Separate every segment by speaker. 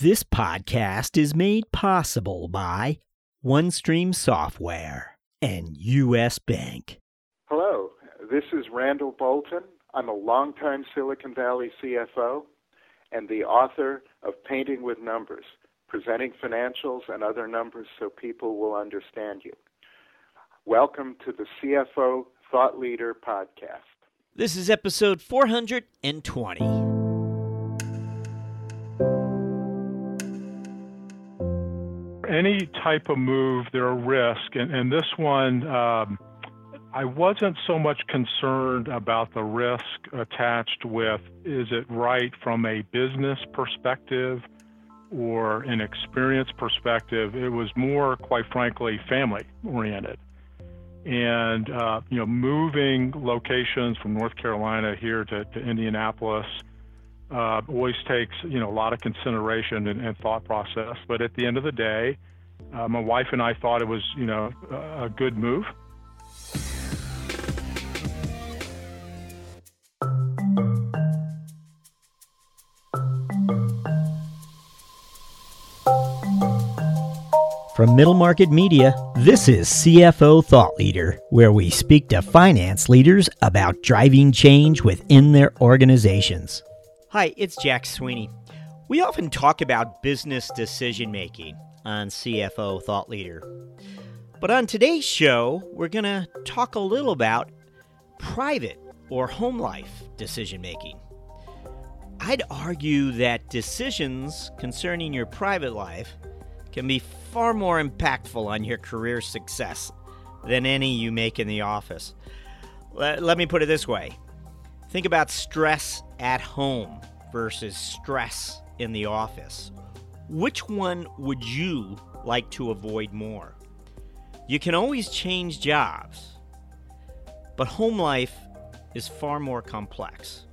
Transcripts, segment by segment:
Speaker 1: This podcast is made possible by OneStream Software and U.S. Bank.
Speaker 2: Hello, this is Randall Bolten. I'm a longtime Silicon Valley CFO and the author of Painting with Numbers, presenting financials and other numbers so people will understand you. Welcome to the CFO Thought Leader podcast.
Speaker 1: This is episode 420.
Speaker 3: Any type of move, there are risks, and, and this one, um, I wasn't so much concerned about the risk attached with is it right from a business perspective or an experience perspective. It was more, quite frankly, family oriented. And, uh, you know, moving locations from North Carolina here to, to Indianapolis uh, always takes you know a lot of consideration and, and, thought process. But at the end of the day, uh, my wife and I thought it was you know a good move.
Speaker 1: From Middle Market Media, this is CFO Thought Leader, where we speak to finance leaders about driving change within their organizations. Hi, it's Jack Sweeney. We often talk about business decision making on CFO Thought Leader. But on today's show, we're going to talk a little about private or home life decision making. I'd argue that decisions concerning your private life can be far more impactful on your career success than any you make in the office. Let, let me put it this way think about stress at home versus stress in the office. Which one would you like to avoid more? You can always change jobs, but home life is far more complex.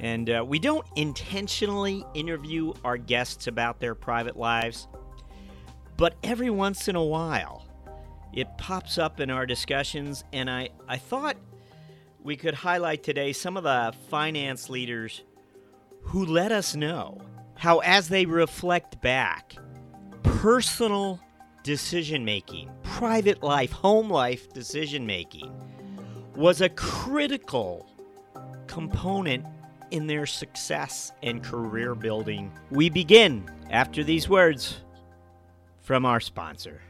Speaker 1: And uh, we don't intentionally interview our guests about their private lives, but every once in a while it pops up in our discussions, and I, I thought we could highlight today some of the finance leaders who let us know how, as they reflect back, personal decision making, private life, home life decision making was a critical component in their success and career building. We begin after these words from our sponsor.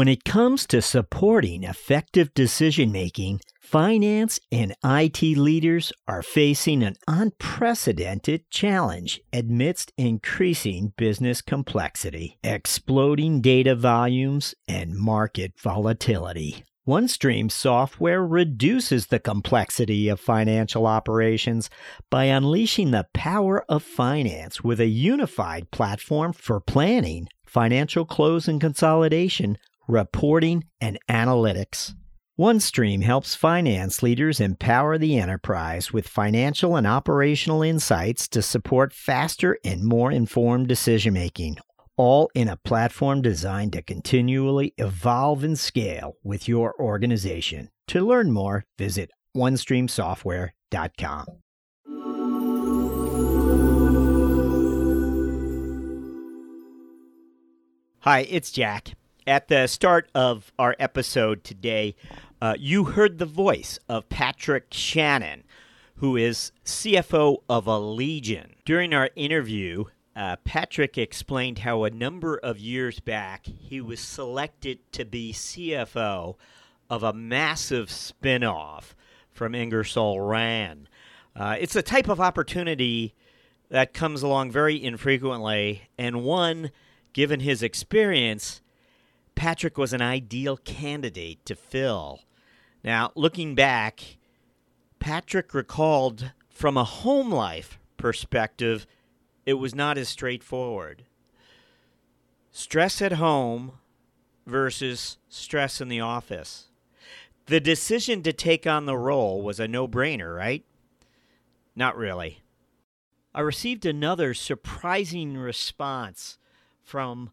Speaker 1: When it comes to supporting effective decision making, finance and IT leaders are facing an unprecedented challenge amidst increasing business complexity, exploding data volumes, and market volatility. OneStream software reduces the complexity of financial operations by unleashing the power of finance with a unified platform for planning, financial close and consolidation, reporting, and analytics. OneStream helps finance leaders empower the enterprise with financial and operational insights to support faster and more informed decision making, all in a platform designed to continually evolve and scale with your organization. To learn more, visit onestreamsoftware.com. Hi, it's Jack. At the start of our episode today, uh, you heard the voice of Patrick Shannon, who is CFO of Allegion. During our interview, uh, Patrick explained how a number of years back he was selected to be CFO of a massive spinoff from Ingersoll Rand. Uh, it's a type of opportunity that comes along very infrequently, and one, given his experience, Patrick was an ideal candidate to fill. Now, looking back, Patrick recalled from a home life perspective, it was not as straightforward. Stress at home versus stress in the office. The decision to take on the role was a no brainer, right? Not really. I received another surprising response from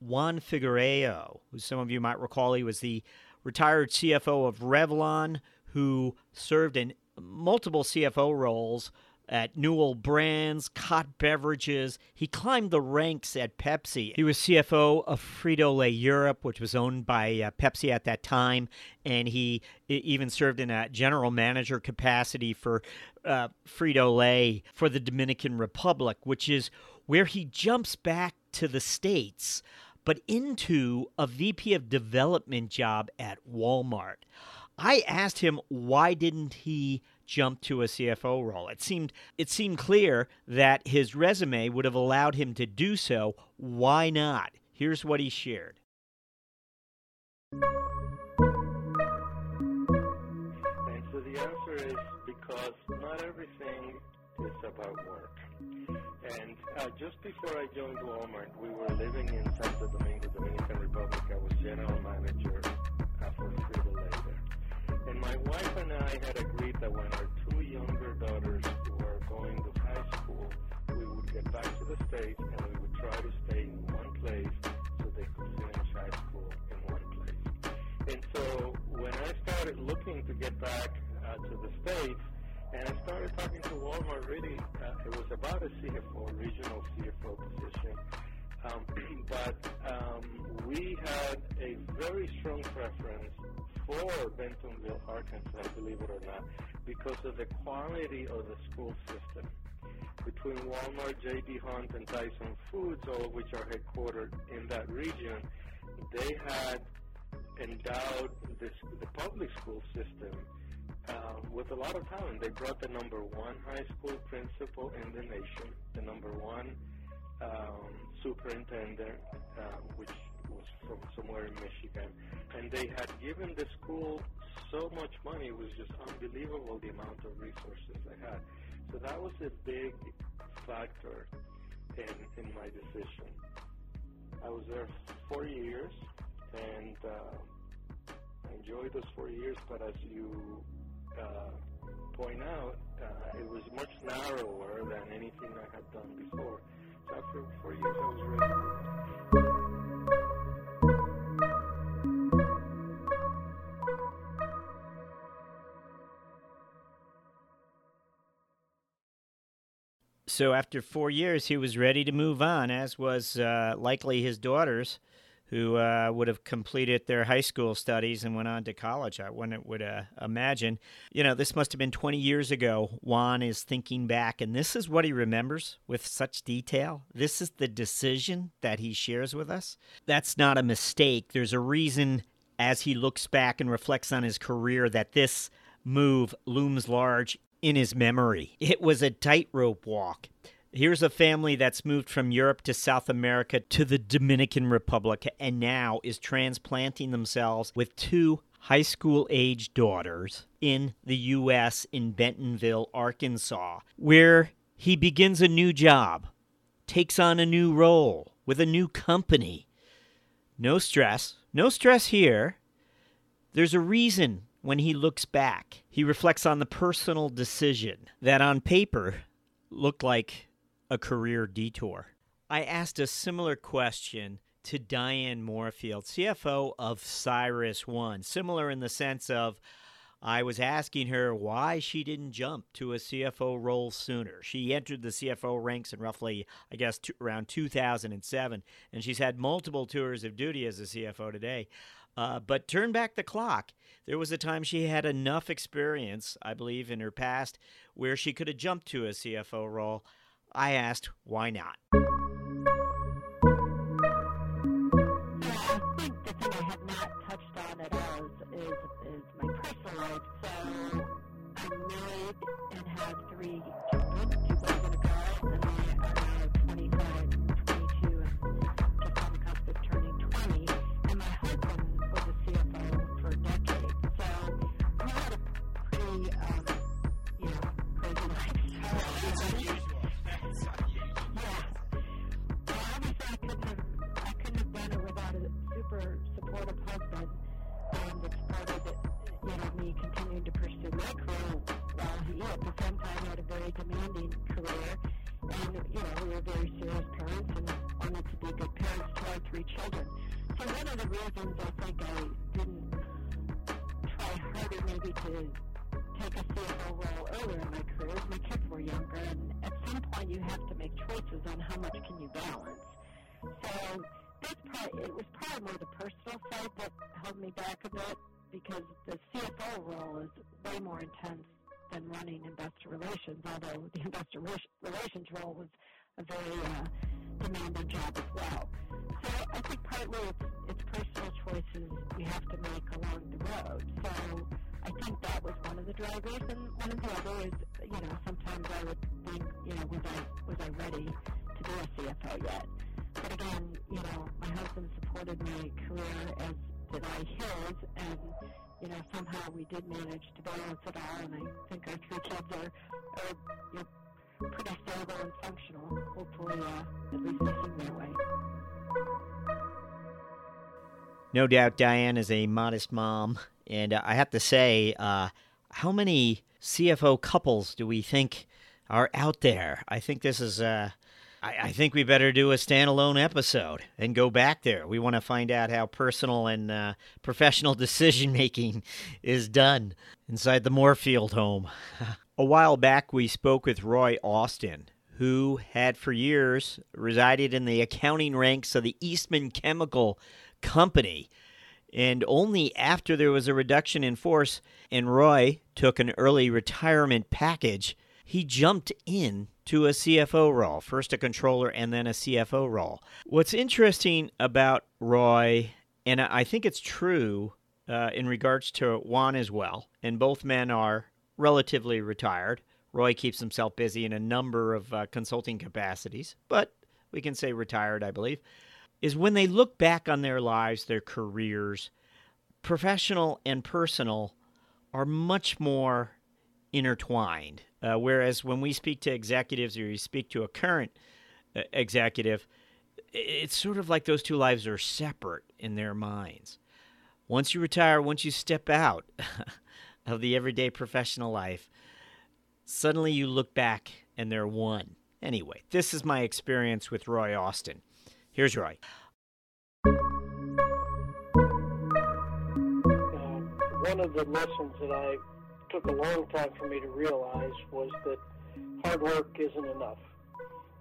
Speaker 1: Juan Figueroa, who some of you might recall he was the retired CFO of Revlon, who served in multiple CFO roles at Newell Brands, Cott Beverages. He climbed the ranks at Pepsi. He was CFO of Frito Lay Europe, which was owned by uh, Pepsi at that time, and he even served in a general manager capacity for uh, Frito Lay for the Dominican Republic, which is where he jumps back to the States, but into a VP of development job at Walmart. I asked him why didn't he jump to a CFO role. It seemed it seemed clear that his resume would have allowed him to do so. Why not? Here's what he shared.
Speaker 4: About work. And uh, just before I joined Walmart, we were living in Santo Domingo, Dominican Republic. I was general manager uh, for Frito Lay there. And my wife and I had agreed that when our two younger daughters were going to high school, we would get back to the States and we would try to stay in one place so they could finish high school in one place. And so when I started looking to get back uh, to the States, and I started talking to Walmart, really, uh, it was about a CFO, regional CFO position. Um, but um, we had a very strong preference for Bentonville, Arkansas, believe it or not, because of the quality of the school system. Between Walmart, J.B. Hunt, and Tyson Foods, all of which are headquartered in that region, they had endowed this, the public school system uh, with a lot of talent. They brought the number one high school principal in the nation, the number one um, superintendent, uh, which was from somewhere in Michigan, and they had given the school so much money. It was just unbelievable the amount of resources they had. So that was a big factor in in my decision. I was there four years, and uh, I enjoyed those four years. But as you point out, uh, it was much narrower than anything I had done before. So after four years, I was ready.
Speaker 1: So after four years, he was ready to move on, as was uh, likely his daughters, who uh, would have completed their high school studies and went on to college. I wouldn't would uh, imagine. You know, this must have been 20 years ago. Juan is thinking back, and this is what he remembers with such detail. This is the decision that he shares with us. That's not a mistake. There's a reason, as he looks back and reflects on his career, that this move looms large in his memory. It was a tightrope walk. Here's a family that's moved from Europe to South America to the Dominican Republic and now is transplanting themselves with two high school age daughters in the U.S. in Bentonville, Arkansas, where he begins a new job, takes on a new role with a new company. No stress, no stress here. There's a reason when he looks back. He reflects on the personal decision that on paper looked like a career detour. I asked a similar question to Diane Morefield, CFO of CyrusOne, similar in the sense of I was asking her why she didn't jump to a CFO role sooner. She entered the CFO ranks in roughly, I guess, around 2007, and she's had multiple tours of duty as a CFO today. Uh, but turn back the clock. There was a time she had enough experience, I believe, in her past where she could have jumped to a CFO role. I asked, why not?
Speaker 5: Three children. So one of the reasons I think I didn't
Speaker 6: happy to take a CFO role earlier in my career as my kids were younger, and at some point you have to make choices on how much can you balance. So that's probably, it was probably more the personal side that held me back a bit because the CFO role is way more intense than running investor relations, although the investor relations role was a very uh, demanding job as well. So I think partly it's, it's personal choices you have to make along the road. So I think that was one of the drivers, and one of the other is, you know, sometimes I would think, you know, was I was I ready to be a CFO yet? But again, you know, my husband supported my career as did I his, and you know, somehow we did manage to balance it all, and I think our three kids are, are you know, pretty stable and functional. Uh, at least way.
Speaker 1: No doubt Diane is a modest mom. And uh, I have to say, uh, how many CFO couples do we think are out there? I think this is. Uh, I, I, think we better do a standalone episode and go back there. We want to find out how personal and uh, professional decision making is done inside the Morefield home. a while back, we spoke with Roy Austin, who had for years resided in the accounting ranks of the Eastman Chemical Company. And only after there was a reduction in force and Roy took an early retirement package, he jumped in to a CFO role, first a controller and then a CFO role. What's interesting about Roy, and I think it's true uh, in regards to Juan as well, and both men are relatively retired. Roy keeps himself busy in a number of uh, consulting capacities, but we can say retired, I believe is when they look back on their lives, their careers, professional and personal, are much more intertwined. Uh, whereas when we speak to executives or you speak to a current uh, executive, it's sort of like those two lives are separate in their minds. Once you retire, once you step out of the everyday professional life, suddenly you look back and they're one. Anyway, this is my experience with Roy Austin. Here's Roy.
Speaker 7: Uh, one of the lessons that I took a long time for me to realize was that hard work isn't enough.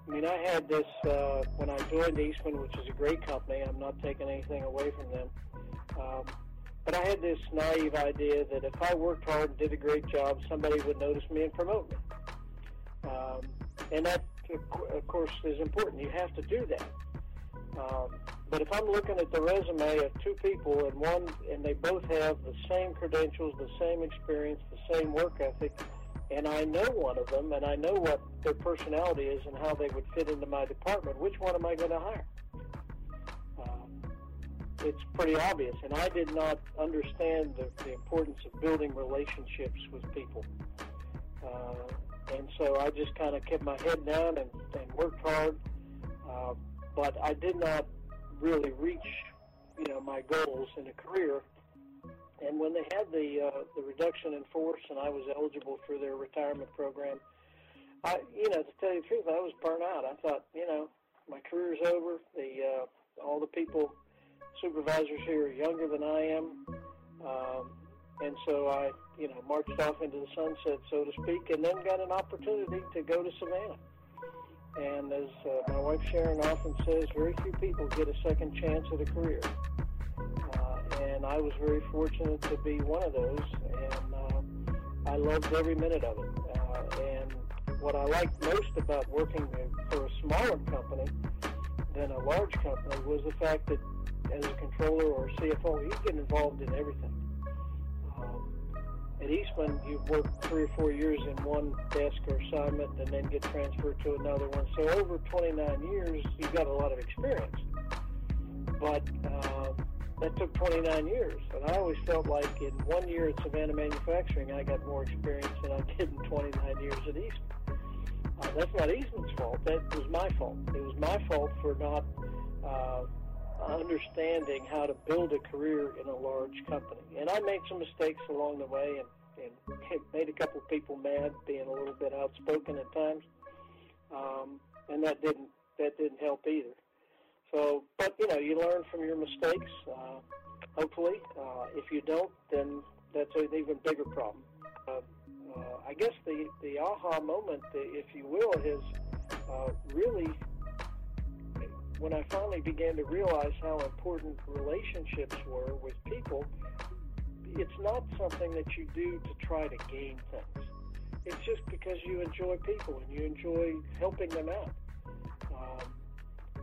Speaker 7: I mean, I had this uh, when I joined Eastman, which is a great company. I'm not taking anything away from them. Um, but I had this naive idea that if I worked hard and did a great job, somebody would notice me and promote me. Um, and that, of course, is important. You have to do that. Um, but if I'm looking at the resume of two people and one, and they both have the same credentials, the same experience, the same work ethic, and I know one of them, and I know what their personality is and how they would fit into my department, which one am I going to hire? It's pretty obvious, and I did not understand the, the importance of building relationships with people. Uh, and so I just kind of kept my head down and, and worked hard. Uh, but I did not really reach, you know, my goals in a career. And when they had the uh, the reduction in force, and I was eligible for their retirement program, I, you know, to tell you the truth, I was burnt out. I thought, you know, my career's over. The uh, all the people, supervisors here are younger than I am, um, and so I, you know, marched off into the sunset, so to speak, and then got an opportunity to go to Savannah. And as uh, my wife Sharon often says, very few people get a second chance at a career. Uh, and I was very fortunate to be one of those, and uh, I loved every minute of it. Uh, and what I liked most about working for a smaller company than a large company was the fact that as a controller or CFO, you get involved in everything at Eastman, you work three or four years in one desk or assignment and then get transferred to another one. So over 29 years, you've got a lot of experience. But uh, that took 29 years. And I always felt like in one year at Savannah Manufacturing, I got more experience than I did in 29 years at Eastman. Uh, that's not Eastman's fault. That was my fault. It was my fault for not uh, understanding how to build a career in a large company. And I made some mistakes along the way and, and made a couple people mad, being a little bit outspoken at times. Um, and that didn't that didn't help either. So, but you know, you learn from your mistakes. Uh, hopefully, uh, if you don't, then that's an even bigger problem. Guess the, the aha moment, if you will, is uh, really when I finally began to realize how important relationships were with people. It's not something that you do to try to gain things. It's just because you enjoy people and you enjoy helping them out. Um,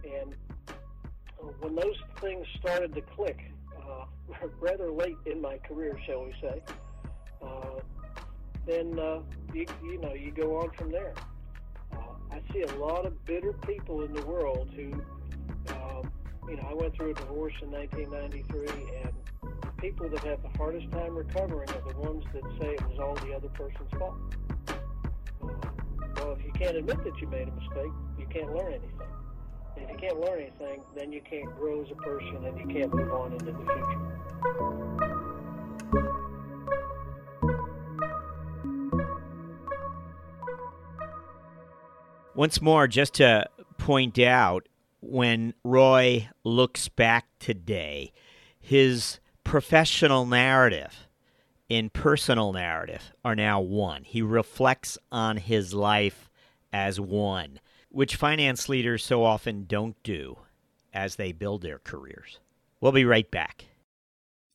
Speaker 7: and when those things started to click, uh, rather late in my career, shall we say, uh, then uh, you, you know you go on from there. Uh, I see a lot of bitter people in the world who, um, you know, I went through a divorce in 1993, and people that have the hardest time recovering are the ones that say it was all the other person's fault. Uh, well, if you can't admit that you made a mistake, you can't learn anything. If you can't learn anything, then you can't grow as a person and you can't move on into the future.
Speaker 1: Once more, just to point out, when Roy looks back today, his professional narrative and personal narrative are now one. He reflects on his life as one, which finance leaders so often don't do as they build their careers. We'll be right back.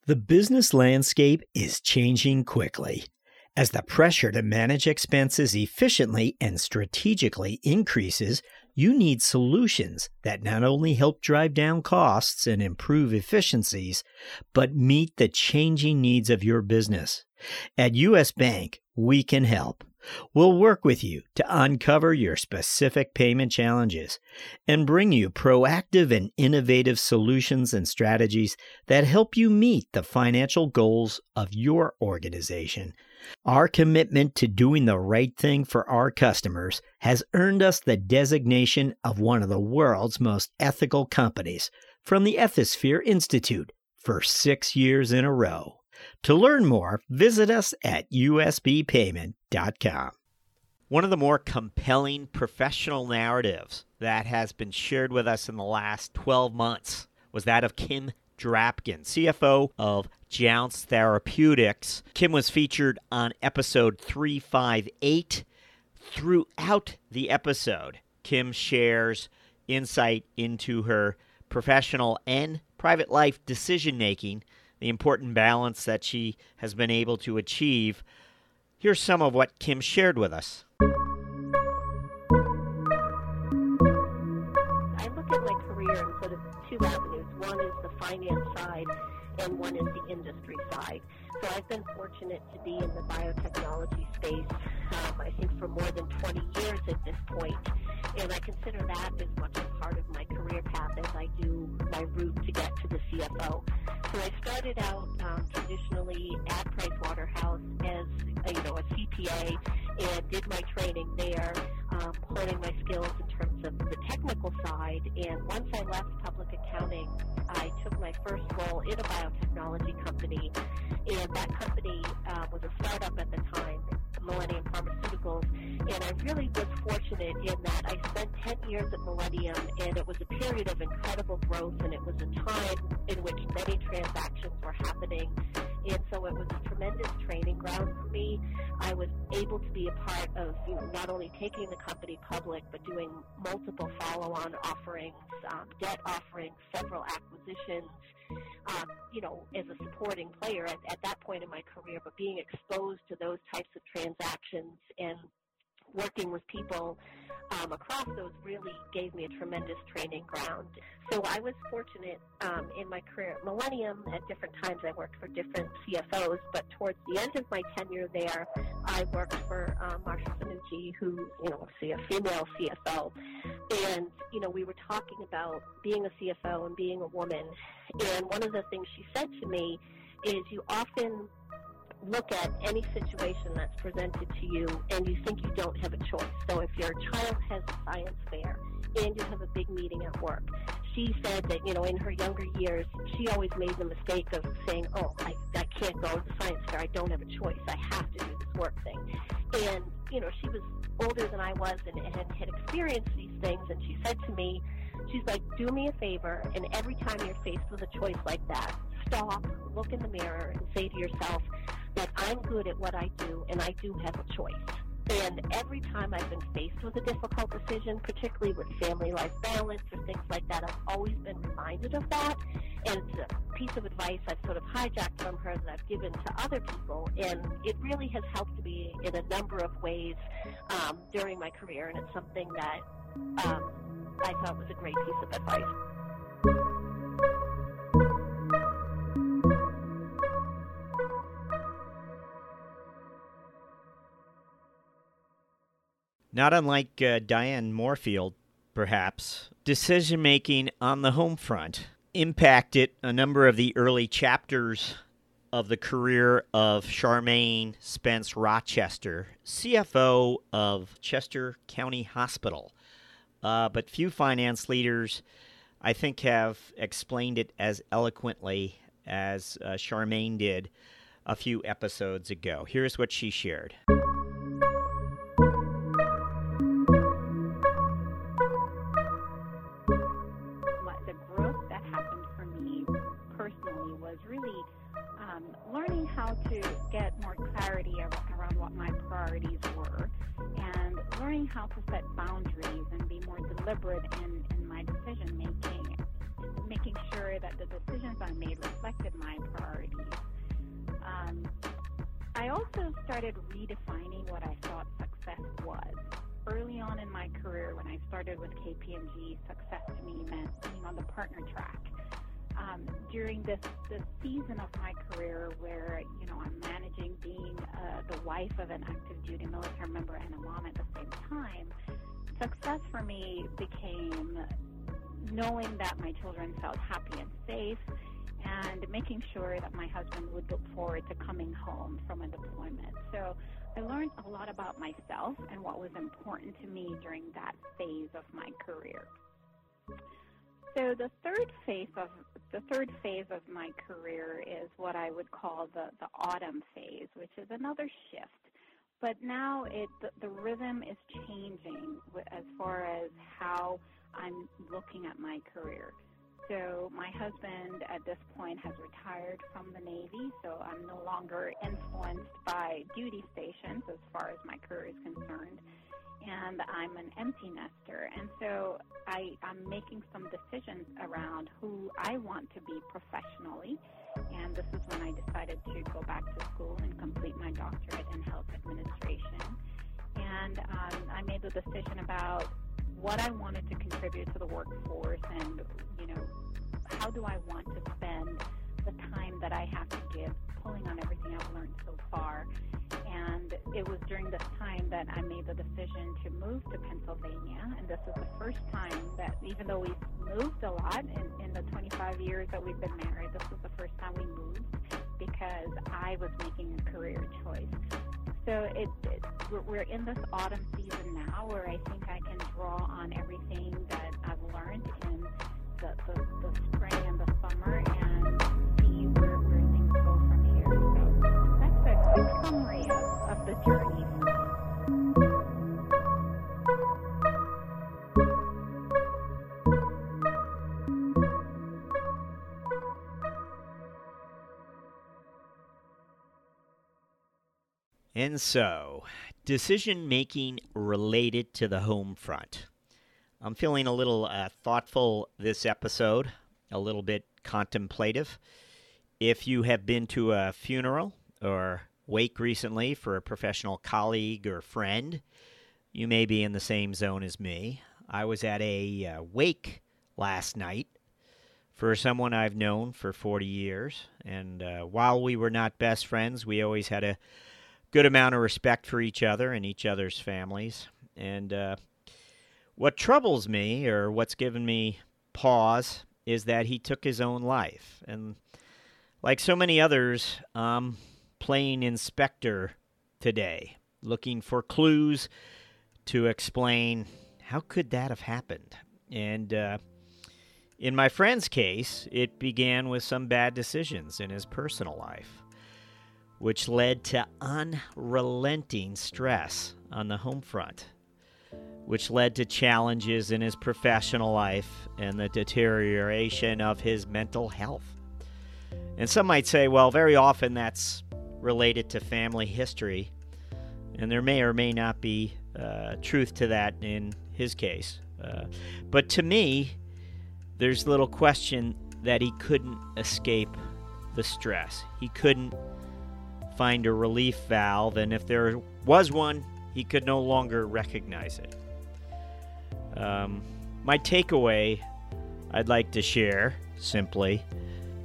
Speaker 1: The business landscape is changing quickly. As the pressure to manage expenses efficiently and strategically increases, you need solutions that not only help drive down costs and improve efficiencies, but meet the changing needs of your business. At US Bank, we can help. We'll work with you to uncover your specific payment challenges and bring you proactive and innovative solutions and strategies that help you meet the financial goals of your organization. Our commitment to doing the right thing for our customers has earned us the designation of one of the world's most ethical companies from the Ethisphere Institute for six years in a row. To learn more, visit us at usbpayment.com. One of the more compelling professional narratives that has been shared with us in the last 12 months was that of Kim Drapkin, CFO of Jounce Therapeutics. Kim was featured on episode 358. Throughout the episode, Kim shares insight into her professional and private life decision making the important balance that she has been able to achieve. Here's some of what Kim shared with us.
Speaker 5: One is the finance side, and one is the industry side. So I've been fortunate to be in the biotechnology space, um, I think, for more than 20 years at this point. And I consider that as much a part of my career path as I do my route to get to the CFO. So I started out um, traditionally at Pricewaterhouse as a, you know a CPA and did my training there, um, honing my skills in terms of technical side. And once I left public accounting, I took my first role in a biotechnology company, and that company uh, was a startup at the time, Millennium Pharmaceuticals, and I really was fortunate in that I spent 10 years at Millennium, and it was a period of incredible growth, and it was a time in which many transactions were happening, and so it was a tremendous training ground for me. I was able to be a part of you know, not only taking the company public, but doing multiple follow-on offerings, um, debt offerings, several acquisitions, um, you know, as a supporting player at, at that point in my career, but being exposed to those types of transactions and working with people um, across those really gave me a tremendous training ground. So I was fortunate um, in my career at Millennium. At different times, I worked for different CFOs, but towards the end of my tenure there, I worked for um, Marsha Fanucci, who you know, a female CFO, and you know, we were talking about being a CFO and being a woman. And one of the things she said to me is, you often look at any situation that's presented to you and you think you don't have a choice. So if your child has a science fair and you have a big meeting at work, she said that, you know, in her younger years, she always made the mistake of saying, oh, I, I can't go to the science fair. I don't have a choice. I have to do this work thing. And, you know, she was older than I was and, and had experienced these things. And she said to me, she's like, do me a favor. And every time you're faced with a choice like that, stop, look in the mirror, and say to yourself,
Speaker 8: that I'm good at what I do and I do have a choice. And every time I've been faced with a difficult decision, particularly with family life balance or things like that, I've always been reminded of that. And it's a piece of advice I've sort of hijacked from her that I've given to other people. And it really has helped me in a number of ways um, during my career. And it's something that um, I thought was a great piece of advice.
Speaker 1: Not unlike uh, Diane Morefield, perhaps, decision making on the home front impacted a number of the early chapters of the career of Charmaine Spence Rochester, CFO of Chester County Hospital. Uh, but few finance leaders, I think, have explained it as eloquently as uh, Charmaine did a few episodes ago. Here's what she shared.
Speaker 9: This season of my career where, you know, I'm managing being uh, the wife of an active duty military member and a mom at the same time, success for me became knowing that my children felt happy and safe and making sure that my husband would look forward to coming home from a deployment. So I learned a lot about myself and what was important to me during that phase of my career. So the third phase of the third phase of my career is what I would call the, the autumn phase, which is another shift. But now it the, the rhythm is changing as far as how I'm looking at my career. So my husband at this point has retired from the Navy, so I'm no longer influenced by duty stations as far as my career is concerned. And I'm an empty nester. And so I, I'm making some decisions around who I want to be professionally. And this is when I decided to go back to school and complete my doctorate in health administration. And um, I made the decision about what I wanted to contribute to the workforce and, you know, how do I want to spend the time that I have to give pulling on everything I've learned so far. And it was during this time that I made the decision to move to Pennsylvania. And this is the first time that, even though we've moved a lot in, in the 25 years that we've been married, this was the first time we moved because I was making a career choice. So it, it, we're in this autumn season now where I think I can draw on everything that
Speaker 1: And so, decision making related to the home front. I'm feeling a little uh, thoughtful this episode, a little bit contemplative. If you have been to a funeral or wake recently for a professional colleague or friend, you may be in the same zone as me. I was at a uh, wake last night for someone I've known for 40 years, and uh, while we were not best friends, we always had a good amount of respect for each other and each other's families. And uh, what troubles me, or what's given me pause, is that he took his own life. And like so many others, I'm playing inspector today, looking for clues to explain how could that have happened. And uh, in my friend's case, it began with some bad decisions in his personal life which led to unrelenting stress on the home front, which led to challenges in his professional life and the deterioration of his mental health. And some might say, well, very often that's related to family history, and there may or may not be uh, truth to that in his case. Uh, but to me, there's little question that he couldn't escape the stress. He couldn't find a relief valve, and if there was one, he could no longer recognize it. Um, my takeaway I'd like to share simply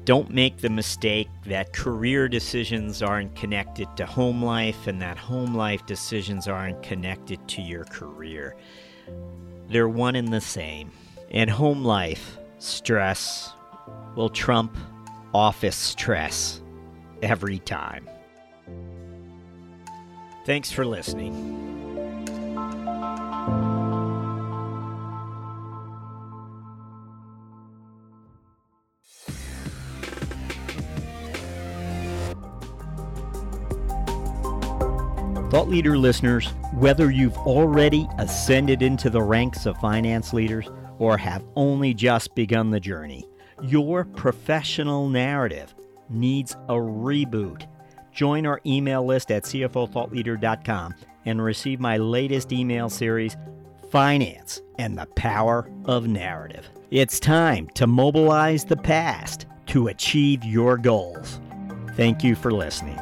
Speaker 1: don't make the mistake that career decisions aren't connected to home life and that home life decisions aren't connected to your career. They're one and the same. In home life, stress will trump office stress every time. Thanks for listening. Thought Leader listeners, whether you've already ascended into the ranks of finance leaders or have only just begun the journey, your professional narrative needs a reboot. Join our email list at CFOThoughtLeader.com and receive my latest email series, Finance and the Power of Narrative. It's time to mobilize the past to achieve your goals. Thank you for listening.